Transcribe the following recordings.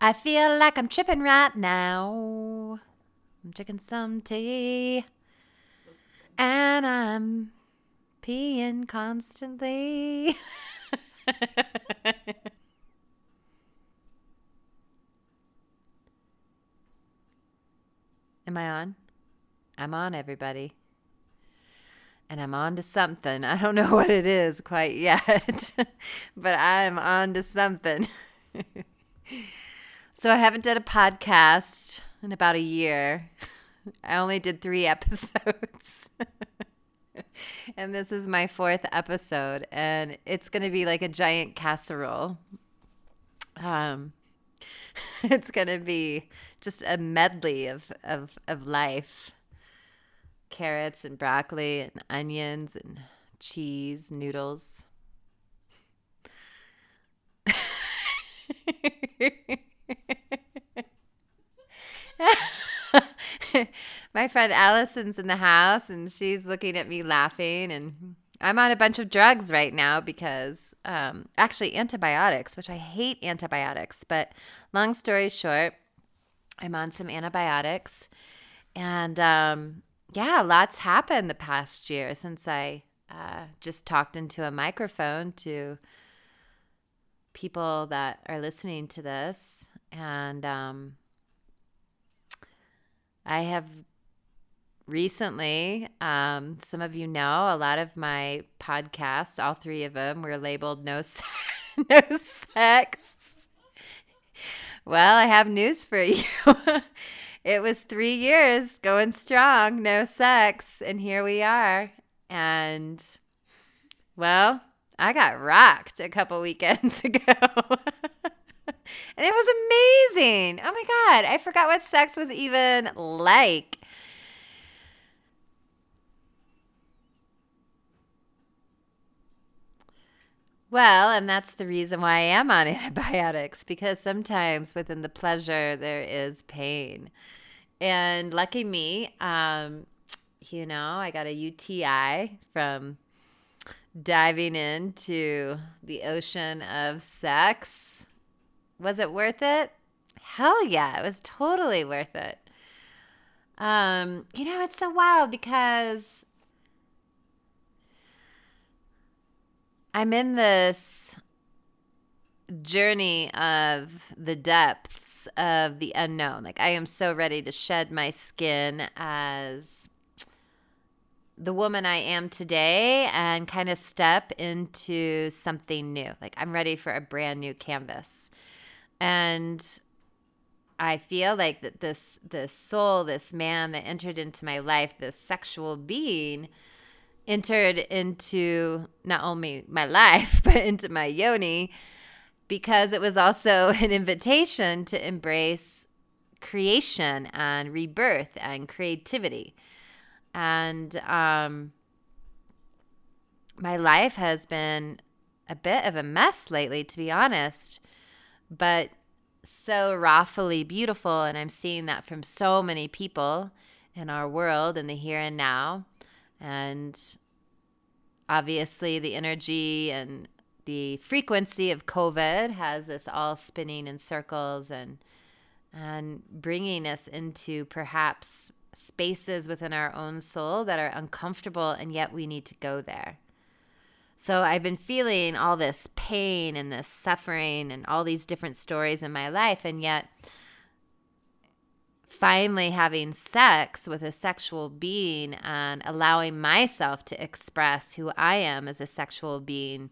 I feel like I'm tripping right now. I'm drinking some tea. And I'm peeing constantly. Am I on? I'm on, everybody. And I'm on to something. I don't know what it is quite yet, but I'm on to something. So I haven't done a podcast in about a year. I only did three episodes. and this is my fourth episode, and it's going to be like a giant casserole. Um, it's going to be just a medley of, of, of life carrots and broccoli and onions and cheese, noodles. My friend Allison's in the house and she's looking at me laughing and I'm on a bunch of drugs right now because um, actually antibiotics, which I hate antibiotics, but long story short, I'm on some antibiotics and um, yeah, lots happened the past year since I uh, just talked into a microphone to people that are listening to this. And um, I have recently, um, some of you know, a lot of my podcasts, all three of them, were labeled no, no sex. Well, I have news for you. it was three years going strong, no sex, and here we are. And well, I got rocked a couple weekends ago. And it was amazing. Oh my God. I forgot what sex was even like. Well, and that's the reason why I am on antibiotics because sometimes within the pleasure there is pain. And lucky me, um, you know, I got a UTI from diving into the ocean of sex. Was it worth it? Hell yeah, it was totally worth it. Um, you know, it's so wild because I'm in this journey of the depths of the unknown. Like, I am so ready to shed my skin as the woman I am today and kind of step into something new. Like, I'm ready for a brand new canvas. And I feel like that this this soul, this man that entered into my life, this sexual being, entered into not only my life, but into my yoni because it was also an invitation to embrace creation and rebirth and creativity. And um, my life has been a bit of a mess lately, to be honest, but so rawfully beautiful. And I'm seeing that from so many people in our world in the here and now and obviously the energy and the frequency of COVID has us all spinning in circles and and bringing us into perhaps spaces within our own soul that are uncomfortable and yet we need to go there. So I've been feeling all this pain and this suffering and all these different stories in my life and yet finally having sex with a sexual being and allowing myself to express who I am as a sexual being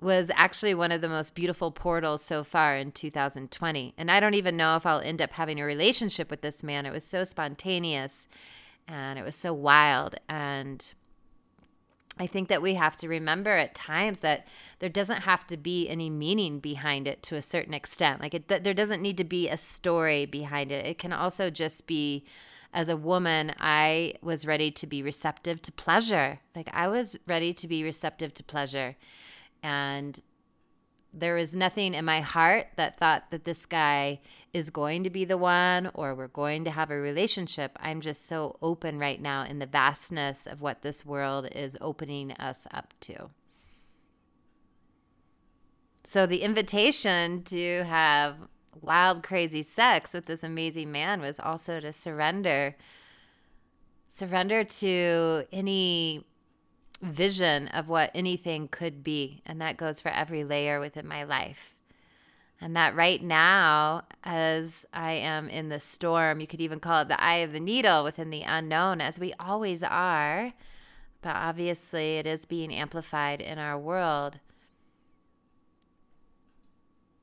was actually one of the most beautiful portals so far in 2020. And I don't even know if I'll end up having a relationship with this man. It was so spontaneous and it was so wild and I think that we have to remember at times that there doesn't have to be any meaning behind it to a certain extent. Like it, there doesn't need to be a story behind it. It can also just be as a woman, I was ready to be receptive to pleasure. Like I was ready to be receptive to pleasure. And there was nothing in my heart that thought that this guy is going to be the one or we're going to have a relationship. I'm just so open right now in the vastness of what this world is opening us up to. So the invitation to have wild, crazy sex with this amazing man was also to surrender. Surrender to any vision of what anything could be. And that goes for every layer within my life. And that right now, as I am in the storm, you could even call it the eye of the needle within the unknown, as we always are. But obviously, it is being amplified in our world.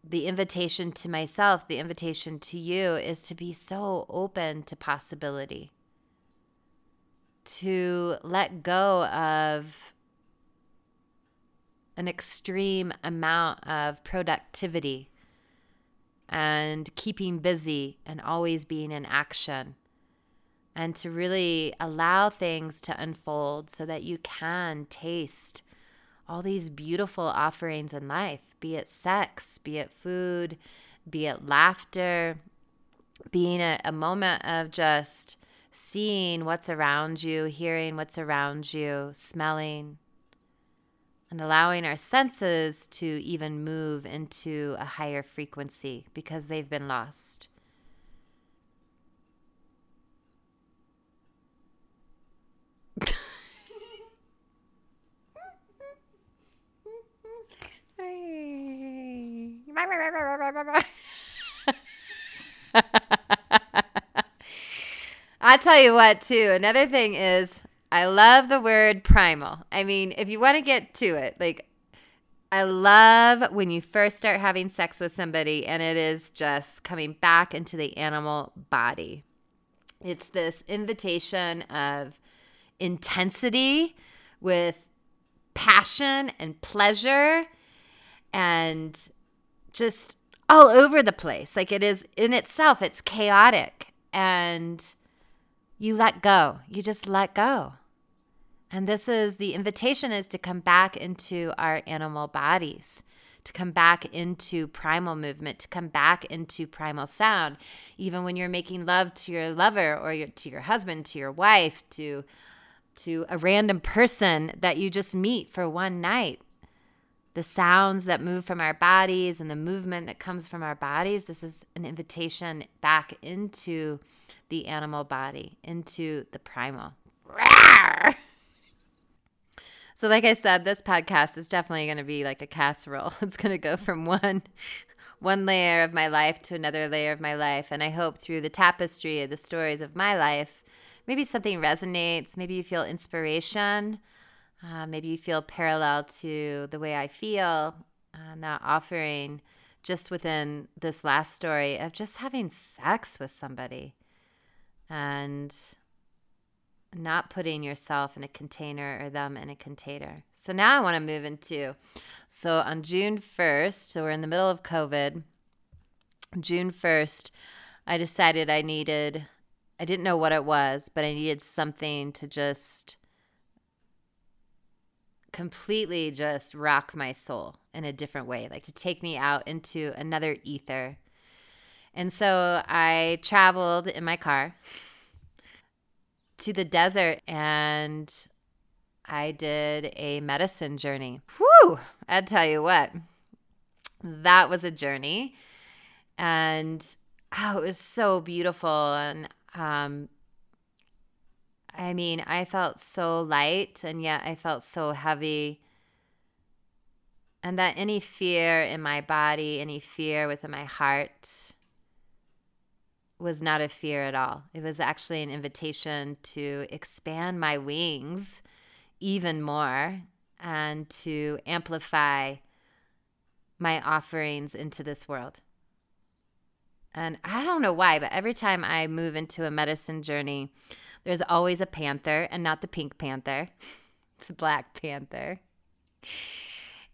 The invitation to myself, the invitation to you is to be so open to possibility, to let go of an extreme amount of productivity and keeping busy and always being in action. And to really allow things to unfold so that you can taste all these beautiful offerings in life be it sex, be it food, be it laughter, being a, a moment of just seeing what's around you, hearing what's around you, smelling, and allowing our senses to even move into a higher frequency because they've been lost. I tell you what, too. Another thing is I love the word primal. I mean, if you want to get to it, like, I love when you first start having sex with somebody and it is just coming back into the animal body. It's this invitation of intensity with passion and pleasure and just all over the place. Like it is in itself, it's chaotic. And you let go. You just let go. And this is the invitation is to come back into our animal bodies, to come back into primal movement, to come back into primal sound. Even when you're making love to your lover or your, to your husband, to your wife, to to a random person that you just meet for one night. The sounds that move from our bodies and the movement that comes from our bodies, this is an invitation back into the animal body, into the primal. So, like I said, this podcast is definitely going to be like a casserole. It's going to go from one one layer of my life to another layer of my life, and I hope through the tapestry of the stories of my life, maybe something resonates. Maybe you feel inspiration. Uh, maybe you feel parallel to the way I feel. Uh, that offering just within this last story of just having sex with somebody and not putting yourself in a container or them in a container. So now I want to move into so on June 1st, so we're in the middle of COVID. June 1st, I decided I needed I didn't know what it was, but I needed something to just completely just rock my soul in a different way, like to take me out into another ether. And so I traveled in my car to the desert and I did a medicine journey. Whew! I tell you what, that was a journey. And oh, it was so beautiful. And um, I mean, I felt so light and yet I felt so heavy. And that any fear in my body, any fear within my heart, was not a fear at all. It was actually an invitation to expand my wings even more and to amplify my offerings into this world. And I don't know why, but every time I move into a medicine journey, there's always a panther and not the pink panther, it's a black panther.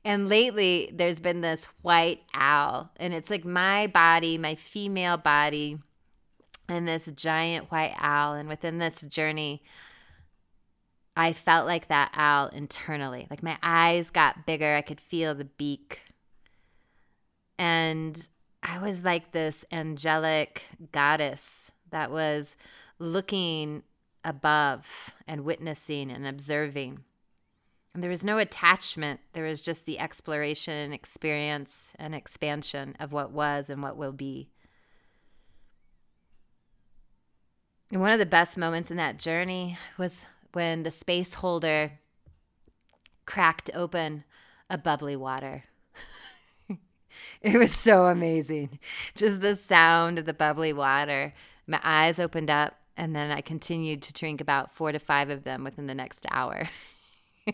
And lately, there's been this white owl, and it's like my body, my female body and this giant white owl. And within this journey, I felt like that owl internally. Like my eyes got bigger. I could feel the beak. And I was like this angelic goddess that was looking above and witnessing and observing. there was no attachment. There was just the exploration and experience and expansion of what was and what will be. And one of the best moments in that journey was when the space holder cracked open a bubbly water. it was so amazing. Just the sound of the bubbly water. My eyes opened up, and then I continued to drink about four to five of them within the next hour.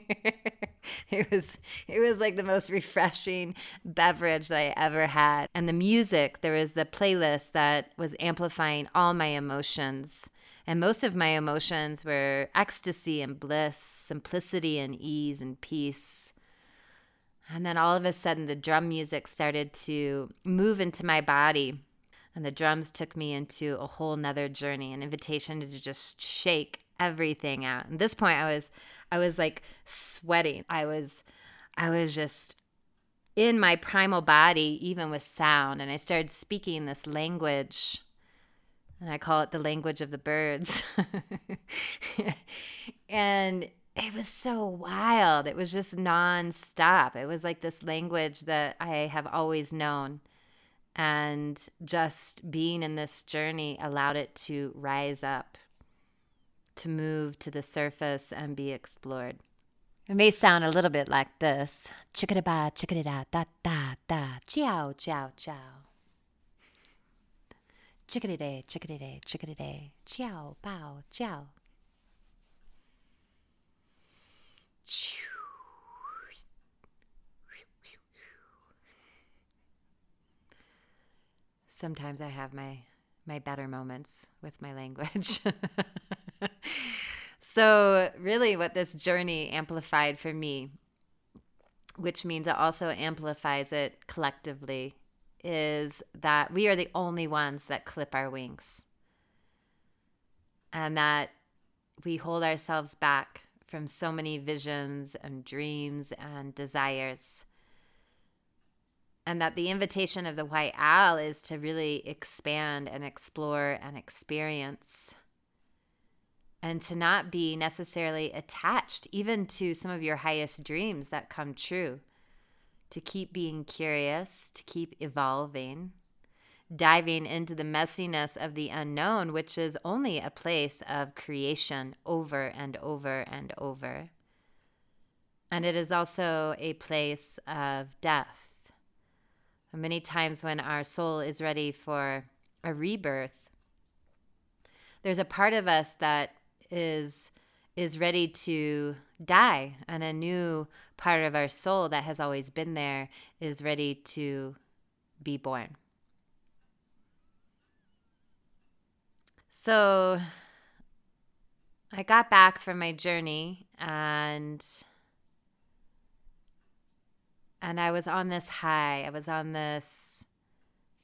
it was it was like the most refreshing beverage that I ever had. And the music, there was the playlist that was amplifying all my emotions. And most of my emotions were ecstasy and bliss, simplicity and ease and peace. And then all of a sudden, the drum music started to move into my body. And the drums took me into a whole nother journey, an invitation to just shake everything out. At this point, I was, I was like sweating. I was, I was just in my primal body, even with sound. And I started speaking this language and I call it the language of the birds. and it was so wild. It was just nonstop. It was like this language that I have always known. And just being in this journey allowed it to rise up, to move to the surface and be explored. It may sound a little bit like this. Chickada ba, chickada da, da, da, ciao, ciao, ciao. Chickadee chickadee chickadee. Ciao, pow, ciao. Sometimes I have my my better moments with my language. so, really what this journey amplified for me, which means it also amplifies it collectively is that we are the only ones that clip our wings and that we hold ourselves back from so many visions and dreams and desires. And that the invitation of the white owl is to really expand and explore and experience. And to not be necessarily attached even to some of your highest dreams that come true to keep being curious, to keep evolving, diving into the messiness of the unknown, which is only a place of creation over and over and over. And it is also a place of death. Many times when our soul is ready for a rebirth, there's a part of us that is is ready to die and a new part of our soul that has always been there is ready to be born. So I got back from my journey and and I was on this high. I was on this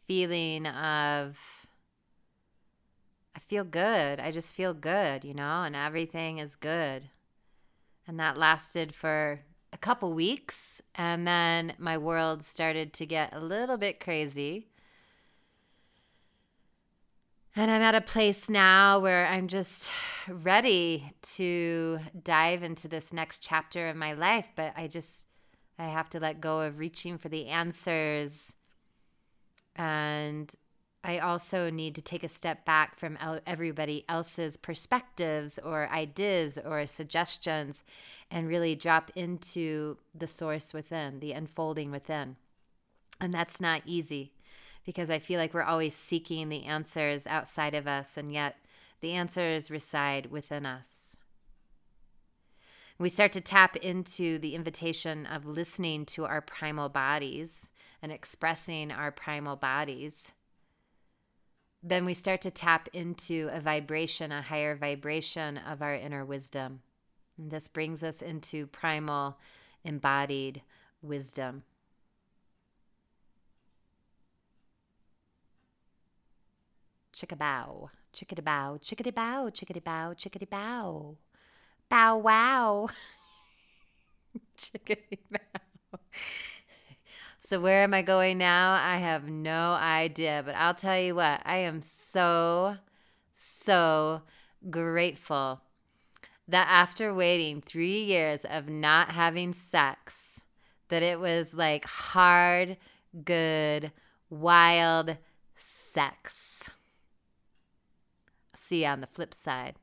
feeling of I feel good. I just feel good, you know, and everything is good. And that lasted for a couple weeks. And then my world started to get a little bit crazy. And I'm at a place now where I'm just ready to dive into this next chapter of my life. But I just, I have to let go of reaching for the answers and I also need to take a step back from everybody else's perspectives or ideas or suggestions and really drop into the source within, the unfolding within. And that's not easy because I feel like we're always seeking the answers outside of us, and yet the answers reside within us. We start to tap into the invitation of listening to our primal bodies and expressing our primal bodies then we start to tap into a vibration, a higher vibration of our inner wisdom. And this brings us into primal embodied wisdom. Chickabow, chickadee bow, chickadee bow, chickadee bow, chickadee bow. Bow wow. So, where am I going now? I have no idea. But I'll tell you what, I am so, so grateful that after waiting three years of not having sex, that it was like hard, good, wild sex. See you on the flip side.